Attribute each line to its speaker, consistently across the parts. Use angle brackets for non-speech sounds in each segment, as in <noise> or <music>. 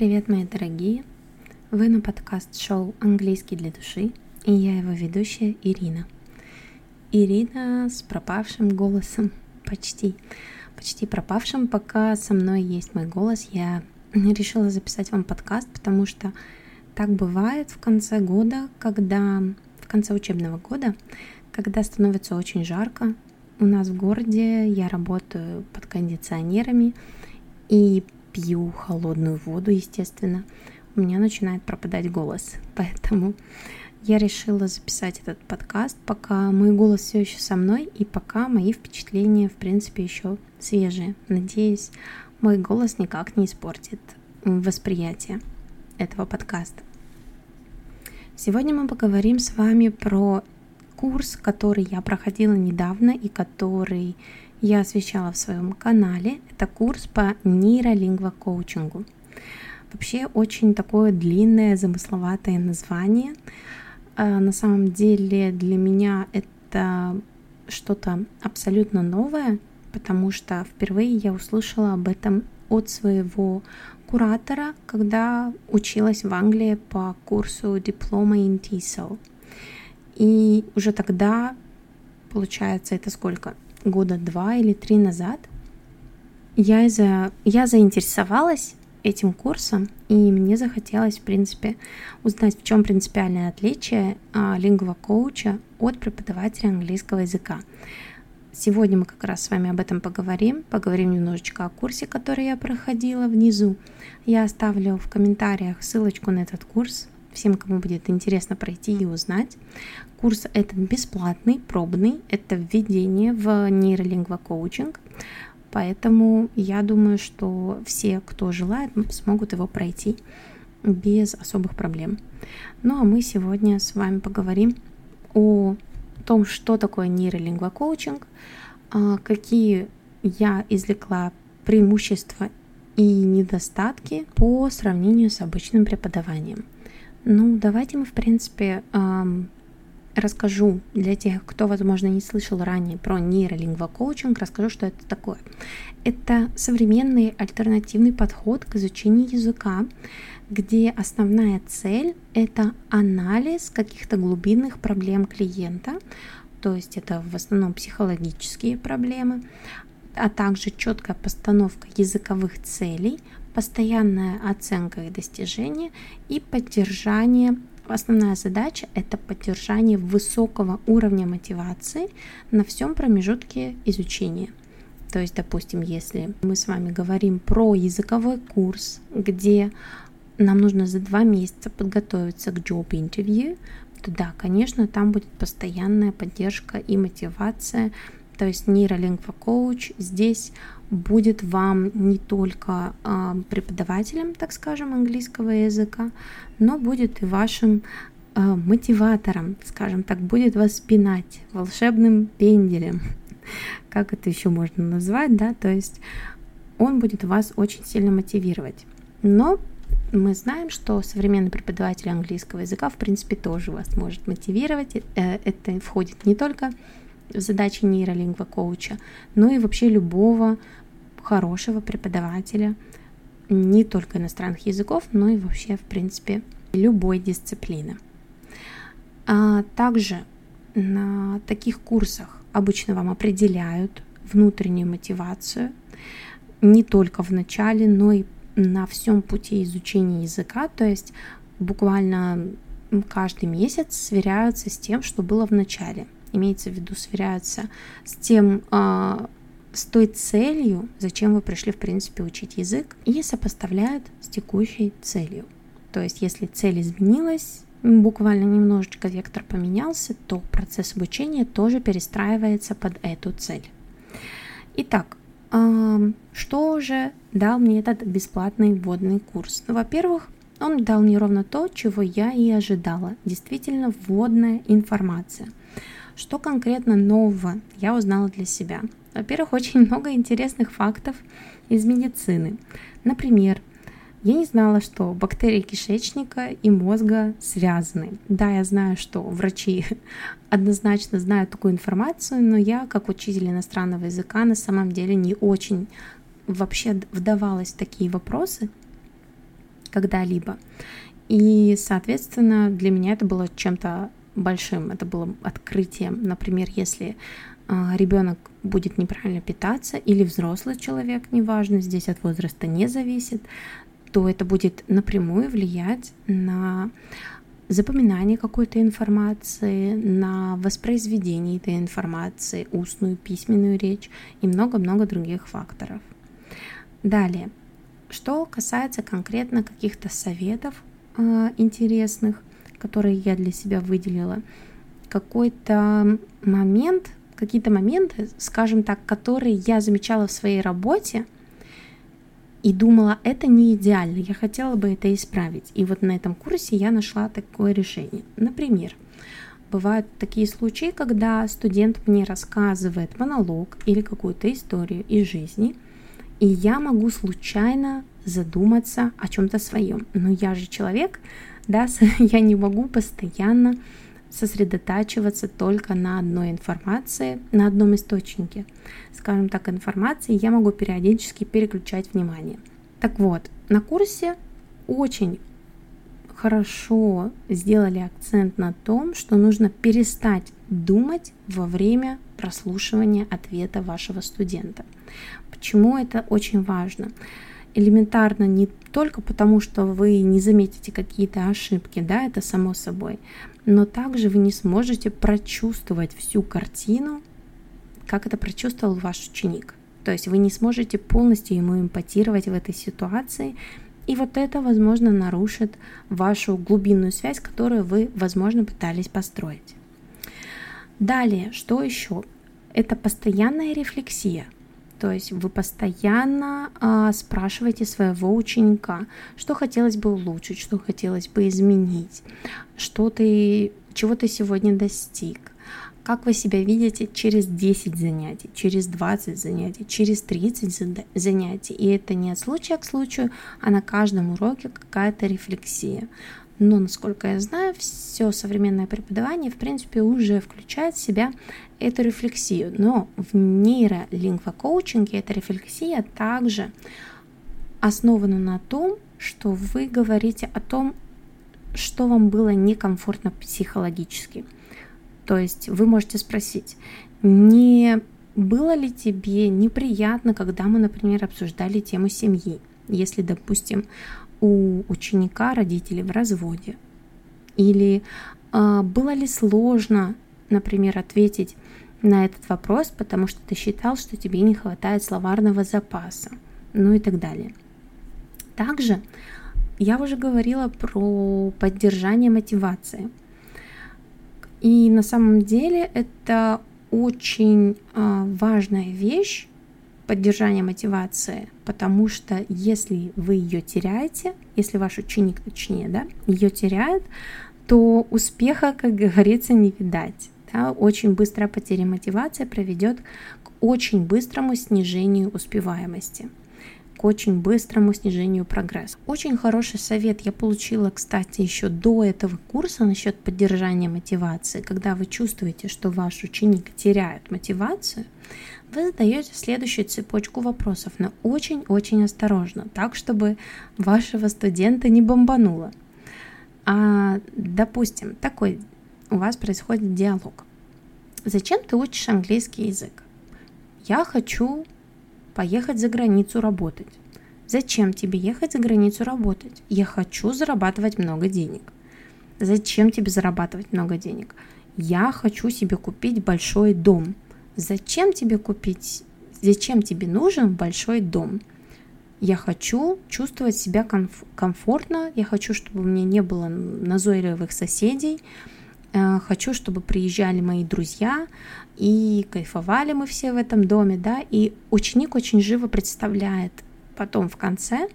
Speaker 1: привет, мои дорогие! Вы на подкаст-шоу «Английский для души» и я его ведущая Ирина. Ирина с пропавшим голосом, почти, почти пропавшим, пока со мной есть мой голос. Я решила записать вам подкаст, потому что так бывает в конце года, когда в конце учебного года, когда становится очень жарко. У нас в городе я работаю под кондиционерами и пью холодную воду, естественно, у меня начинает пропадать голос. <laughs> Поэтому я решила записать этот подкаст, пока мой голос все еще со мной и пока мои впечатления, в принципе, еще свежие. Надеюсь, мой голос никак не испортит восприятие этого подкаста. Сегодня мы поговорим с вами про курс, который я проходила недавно и который я освещала в своем канале. Это курс по нейролингвокоучингу. Вообще очень такое длинное, замысловатое название. А, на самом деле для меня это что-то абсолютно новое, потому что впервые я услышала об этом от своего куратора, когда училась в Англии по курсу диплома in TESOL. И уже тогда, получается, это сколько? Года два или три назад, я, за, я заинтересовалась этим курсом, и мне захотелось, в принципе, узнать, в чем принципиальное отличие а, лингва-коуча от преподавателя английского языка. Сегодня мы как раз с вами об этом поговорим, поговорим немножечко о курсе, который я проходила внизу. Я оставлю в комментариях ссылочку на этот курс, всем, кому будет интересно пройти и узнать. Курс этот бесплатный, пробный, это введение в нейролингва-коучинг. Поэтому я думаю, что все, кто желает, смогут его пройти без особых проблем. Ну а мы сегодня с вами поговорим о том, что такое нейролингвокоучинг, а, какие я извлекла преимущества и недостатки по сравнению с обычным преподаванием. Ну, давайте мы, в принципе, расскажу для тех, кто, возможно, не слышал ранее про нейролингвокоучинг, расскажу, что это такое. Это современный альтернативный подход к изучению языка, где основная цель — это анализ каких-то глубинных проблем клиента, то есть это в основном психологические проблемы, а также четкая постановка языковых целей, постоянная оценка их достижения и поддержание Основная задача – это поддержание высокого уровня мотивации на всем промежутке изучения. То есть, допустим, если мы с вами говорим про языковой курс, где нам нужно за два месяца подготовиться к job interview, то да, конечно, там будет постоянная поддержка и мотивация. То есть нейролингва коуч здесь будет вам не только э, преподавателем, так скажем, английского языка, но будет и вашим э, мотиватором, скажем так, будет вас пинать волшебным пенделем, <laughs> как это еще можно назвать, да, то есть он будет вас очень сильно мотивировать. Но мы знаем, что современный преподаватель английского языка, в принципе, тоже вас может мотивировать. Э, это входит не только задачи нейролингва коуча, но и вообще любого хорошего преподавателя не только иностранных языков, но и вообще, в принципе, любой дисциплины. А также на таких курсах обычно вам определяют внутреннюю мотивацию не только в начале, но и на всем пути изучения языка, то есть буквально каждый месяц сверяются с тем, что было в начале. Имеется в виду, сверяются с тем, а, с той целью, зачем вы пришли, в принципе, учить язык, и сопоставляют с текущей целью. То есть, если цель изменилась, буквально немножечко вектор поменялся, то процесс обучения тоже перестраивается под эту цель. Итак, что же дал мне этот бесплатный вводный курс? Ну, во-первых, он дал мне ровно то, чего я и ожидала. Действительно, вводная информация. Что конкретно нового я узнала для себя? Во-первых, очень много интересных фактов из медицины. Например, я не знала, что бактерии кишечника и мозга связаны. Да, я знаю, что врачи <laughs> однозначно знают такую информацию, но я, как учитель иностранного языка, на самом деле не очень вообще вдавалась в такие вопросы. когда-либо. И, соответственно, для меня это было чем-то большим, это было открытием. Например, если а, ребенок будет неправильно питаться или взрослый человек, неважно, здесь от возраста не зависит, то это будет напрямую влиять на запоминание какой-то информации, на воспроизведение этой информации, устную, письменную речь и много-много других факторов. Далее, что касается конкретно каких-то советов э, интересных, которые я для себя выделила, какой-то момент, какие-то моменты, скажем так, которые я замечала в своей работе и думала, это не идеально, я хотела бы это исправить. И вот на этом курсе я нашла такое решение. Например, бывают такие случаи, когда студент мне рассказывает монолог или какую-то историю из жизни, и я могу случайно задуматься о чем-то своем. Но я же человек, да, <laughs> я не могу постоянно сосредотачиваться только на одной информации, на одном источнике. Скажем так, информации я могу периодически переключать внимание. Так вот, на курсе очень хорошо сделали акцент на том, что нужно перестать думать во время прослушивания ответа вашего студента. Почему это очень важно? Элементарно не только потому, что вы не заметите какие-то ошибки, да, это само собой, но также вы не сможете прочувствовать всю картину, как это прочувствовал ваш ученик. То есть вы не сможете полностью ему импотировать в этой ситуации, и вот это, возможно, нарушит вашу глубинную связь, которую вы, возможно, пытались построить. Далее, что еще? Это постоянная рефлексия – то есть вы постоянно а, спрашиваете своего ученика, что хотелось бы улучшить, что хотелось бы изменить, что ты, чего ты сегодня достиг, как вы себя видите через 10 занятий, через 20 занятий, через 30 занятий. И это не от случая к случаю, а на каждом уроке какая-то рефлексия. Но, насколько я знаю, все современное преподавание, в принципе, уже включает в себя эту рефлексию. Но в нейролингвокоучинге эта рефлексия также основана на том, что вы говорите о том, что вам было некомфортно психологически. То есть вы можете спросить, не было ли тебе неприятно, когда мы, например, обсуждали тему семьи? Если, допустим, у ученика родители в разводе? Или э, было ли сложно, например, ответить на этот вопрос, потому что ты считал, что тебе не хватает словарного запаса, ну и так далее. Также я уже говорила про поддержание мотивации. И на самом деле это очень э, важная вещь, поддержания мотивации, потому что если вы ее теряете, если ваш ученик, точнее, да, ее теряет, то успеха, как говорится, не видать. Да? Очень быстрая потеря мотивации приведет к очень быстрому снижению успеваемости к очень быстрому снижению прогресса. Очень хороший совет я получила, кстати, еще до этого курса насчет поддержания мотивации. Когда вы чувствуете, что ваш ученик теряет мотивацию, вы задаете следующую цепочку вопросов, но очень-очень осторожно, так, чтобы вашего студента не бомбануло. А, допустим, такой у вас происходит диалог. Зачем ты учишь английский язык? Я хочу поехать за границу работать. Зачем тебе ехать за границу работать? Я хочу зарабатывать много денег. Зачем тебе зарабатывать много денег? Я хочу себе купить большой дом. Зачем тебе купить, зачем тебе нужен большой дом? Я хочу чувствовать себя комф- комфортно, я хочу, чтобы у меня не было назойливых соседей, хочу, чтобы приезжали мои друзья и кайфовали мы все в этом доме, да, и ученик очень живо представляет потом в конце,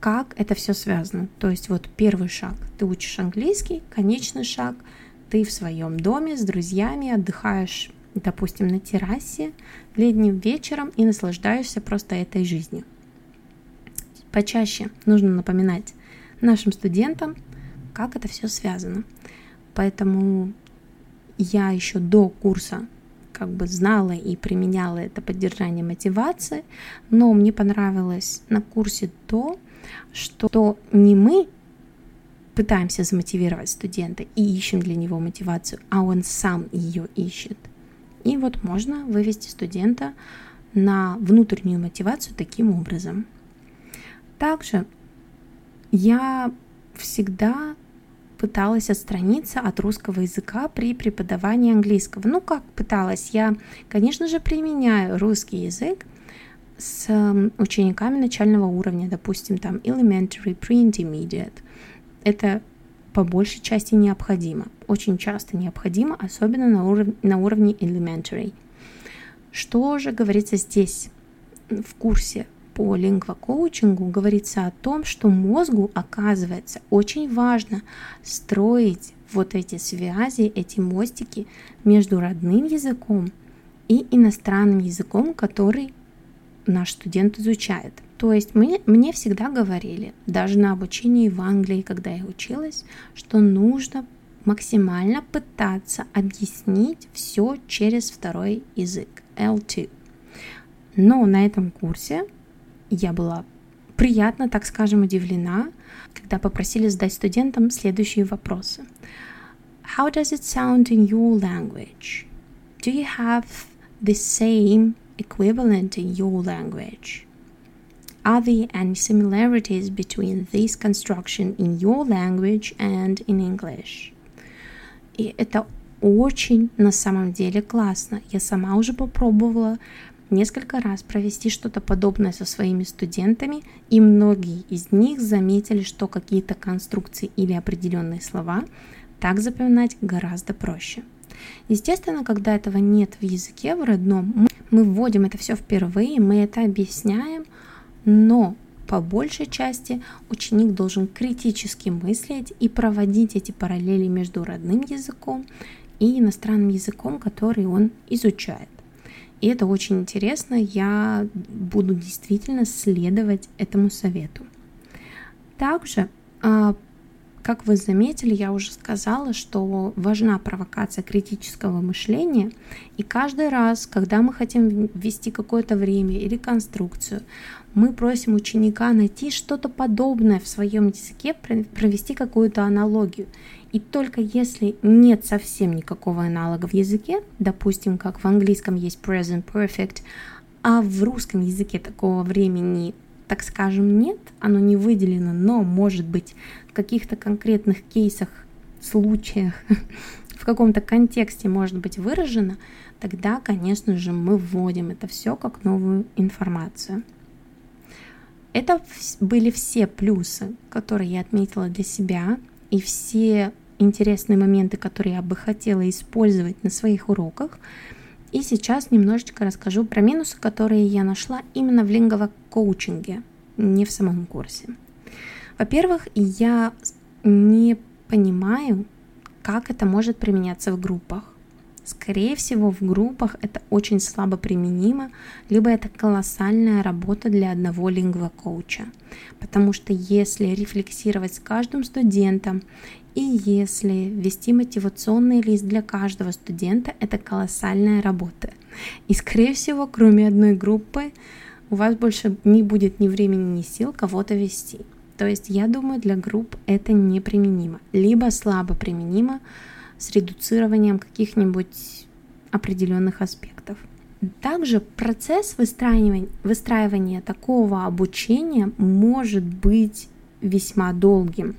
Speaker 1: как это все связано. То есть вот первый шаг, ты учишь английский, конечный шаг, ты в своем доме с друзьями отдыхаешь допустим, на террасе летним вечером и наслаждаешься просто этой жизнью. Почаще нужно напоминать нашим студентам, как это все связано. Поэтому я еще до курса как бы знала и применяла это поддержание мотивации, но мне понравилось на курсе то, что не мы пытаемся замотивировать студента и ищем для него мотивацию, а он сам ее ищет. И вот можно вывести студента на внутреннюю мотивацию таким образом. Также я всегда пыталась отстраниться от русского языка при преподавании английского. Ну, как пыталась? Я, конечно же, применяю русский язык с учениками начального уровня, допустим, там elementary, pre-intermediate. Это по большей части необходимо, очень часто необходимо, особенно на, уров- на уровне elementary. Что же говорится здесь в курсе по лингвокоучингу говорится о том, что мозгу, оказывается, очень важно строить вот эти связи, эти мостики между родным языком и иностранным языком, который наш студент изучает. То есть мне, мне всегда говорили, даже на обучении в Англии, когда я училась, что нужно максимально пытаться объяснить все через второй язык, L2. Но на этом курсе я была приятно, так скажем, удивлена, когда попросили задать студентам следующие вопросы. How does it sound in your language? Do you have the same equivalent in your language? Are there any similarities between this construction in your language and in English? И это очень на самом деле классно. Я сама уже попробовала несколько раз провести что-то подобное со своими студентами, и многие из них заметили, что какие-то конструкции или определенные слова так запоминать гораздо проще. Естественно, когда этого нет в языке в родном, мы вводим это все впервые, мы это объясняем, но по большей части ученик должен критически мыслить и проводить эти параллели между родным языком и иностранным языком, который он изучает. И это очень интересно, я буду действительно следовать этому совету. Также, а, как вы заметили, я уже сказала, что важна провокация критического мышления, и каждый раз, когда мы хотим ввести какое-то время или конструкцию, мы просим ученика найти что-то подобное в своем языке, провести какую-то аналогию. И только если нет совсем никакого аналога в языке, допустим, как в английском есть present perfect, а в русском языке такого времени, так скажем, нет, оно не выделено, но может быть в каких-то конкретных кейсах, случаях, <laughs> в каком-то контексте может быть выражено, тогда, конечно же, мы вводим это все как новую информацию. Это были все плюсы, которые я отметила для себя, и все интересные моменты, которые я бы хотела использовать на своих уроках. И сейчас немножечко расскажу про минусы, которые я нашла именно в лингово коучинге, не в самом курсе. Во-первых, я не понимаю, как это может применяться в группах. Скорее всего, в группах это очень слабо применимо, либо это колоссальная работа для одного лингвокоуча. Потому что если рефлексировать с каждым студентом и если вести мотивационный лист для каждого студента, это колоссальная работа. И, скорее всего, кроме одной группы, у вас больше не будет ни времени, ни сил кого-то вести. То есть, я думаю, для групп это неприменимо, либо слабо применимо, с редуцированием каких-нибудь определенных аспектов. Также процесс выстраивания, выстраивания такого обучения может быть весьма долгим.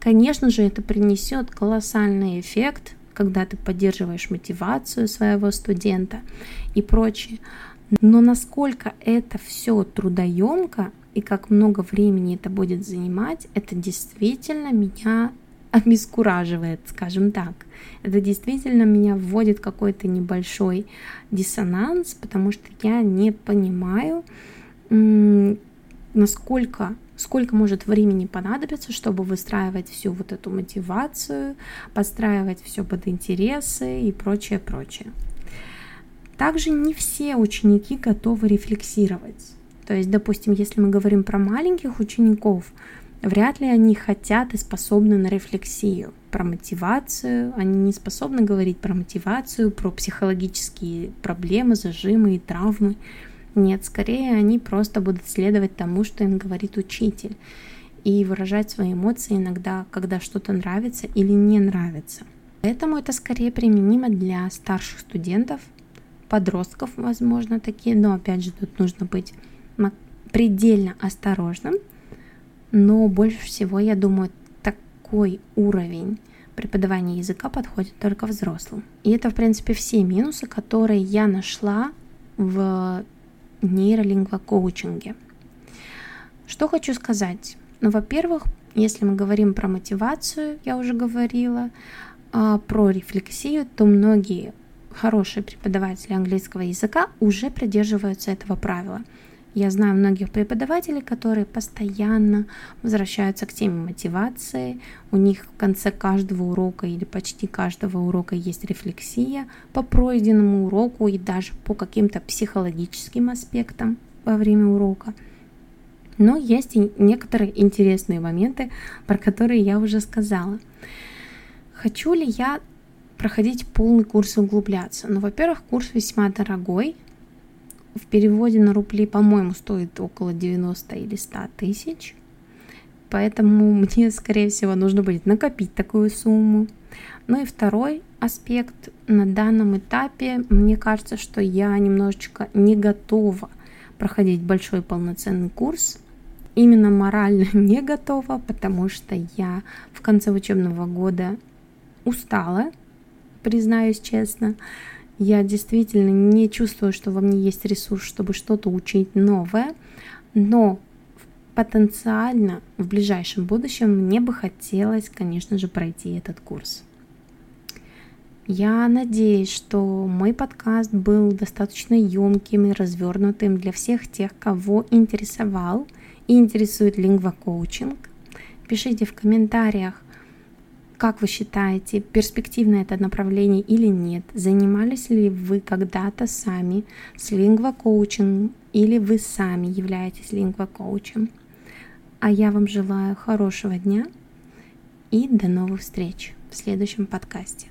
Speaker 1: Конечно же, это принесет колоссальный эффект, когда ты поддерживаешь мотивацию своего студента и прочее. Но насколько это все трудоемко и как много времени это будет занимать, это действительно меня обескураживает, скажем так. Это действительно меня вводит какой-то небольшой диссонанс, потому что я не понимаю, насколько сколько может времени понадобиться, чтобы выстраивать всю вот эту мотивацию, подстраивать все под интересы и прочее, прочее. Также не все ученики готовы рефлексировать. То есть, допустим, если мы говорим про маленьких учеников, Вряд ли они хотят и способны на рефлексию, про мотивацию. Они не способны говорить про мотивацию, про психологические проблемы, зажимы и травмы. Нет, скорее они просто будут следовать тому, что им говорит учитель, и выражать свои эмоции иногда, когда что-то нравится или не нравится. Поэтому это скорее применимо для старших студентов, подростков, возможно, такие, но опять же тут нужно быть предельно осторожным, но больше всего, я думаю, такой уровень преподавания языка подходит только взрослым. И это, в принципе, все минусы, которые я нашла в нейролингвокоучинге. Что хочу сказать? Ну, во-первых, если мы говорим про мотивацию, я уже говорила, а про рефлексию, то многие хорошие преподаватели английского языка уже придерживаются этого правила. Я знаю многих преподавателей, которые постоянно возвращаются к теме мотивации. У них в конце каждого урока или почти каждого урока есть рефлексия по пройденному уроку и даже по каким-то психологическим аспектам во время урока. Но есть и некоторые интересные моменты, про которые я уже сказала. Хочу ли я проходить полный курс и углубляться? Ну, во-первых, курс весьма дорогой, в переводе на рубли, по-моему, стоит около 90 или 100 тысяч. Поэтому <laughs> мне, скорее всего, нужно будет накопить такую сумму. Ну и второй аспект. На данном этапе мне кажется, что я немножечко не готова проходить большой полноценный курс. Именно морально <laughs> не готова, потому что я в конце учебного года устала, признаюсь честно. Я действительно не чувствую, что во мне есть ресурс, чтобы что-то учить новое, но потенциально в ближайшем будущем мне бы хотелось, конечно же, пройти этот курс. Я надеюсь, что мой подкаст был достаточно емким и развернутым для всех тех, кого интересовал и интересует лингвокоучинг. Пишите в комментариях, как вы считаете, перспективно это направление или нет? Занимались ли вы когда-то сами с лингвокоучем или вы сами являетесь лингвокоучем? А я вам желаю хорошего дня и до новых встреч в следующем подкасте.